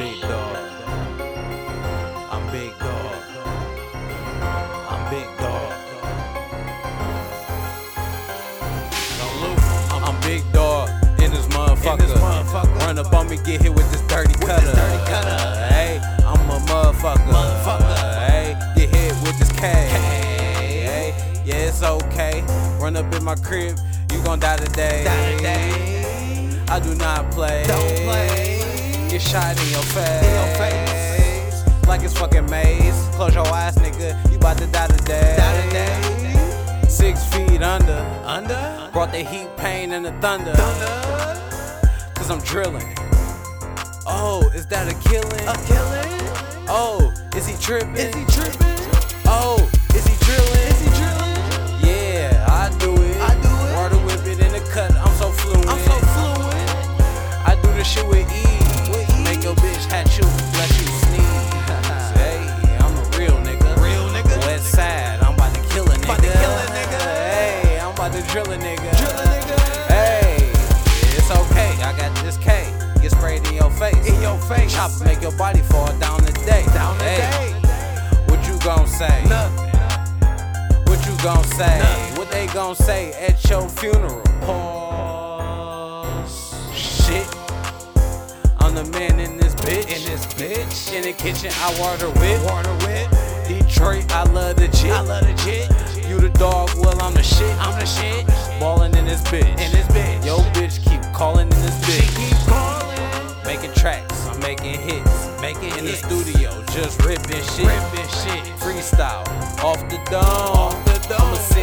big dog. I'm big dog. I'm big dog. I'm big dog in this motherfucker. Run up on me, get hit with this dirty cutter. Hey, I'm a motherfucker. hey, get hit with this K. Hey, yeah, it's okay. Run up in my crib, you gon' die today. Die today. I do not play. Don't play. Get shot in your face. In your face. Like it's fucking maze. Close your eyes, nigga. You about to die today. Die today. Six feet under. Under. Brought the heat, pain, and the thunder. Thunder. Cause I'm drilling. Oh, is that a killing? A killing. Oh, is he tripping? Is he tripping? About to drill a nigga. Drill a nigga. Hey, it's okay. I got this K. Get sprayed in your face. In your face. Chop, make your body fall down the day. Down the hey, day. What you gon' say? Nothing. What you gon' say? Nothing. What they gon' say at your funeral? Pause. Shit. I'm the man in this bitch. In this bitch. In the kitchen, I water with. Water with. Detroit, I love the jit. Bitch. In this bitch. Yo, bitch, keep calling in this bitch. She keep calling. Making tracks, I'm making hits. Making In the studio, just ripping shit. Ripping shit. Freestyle, off the dome. Off the dome.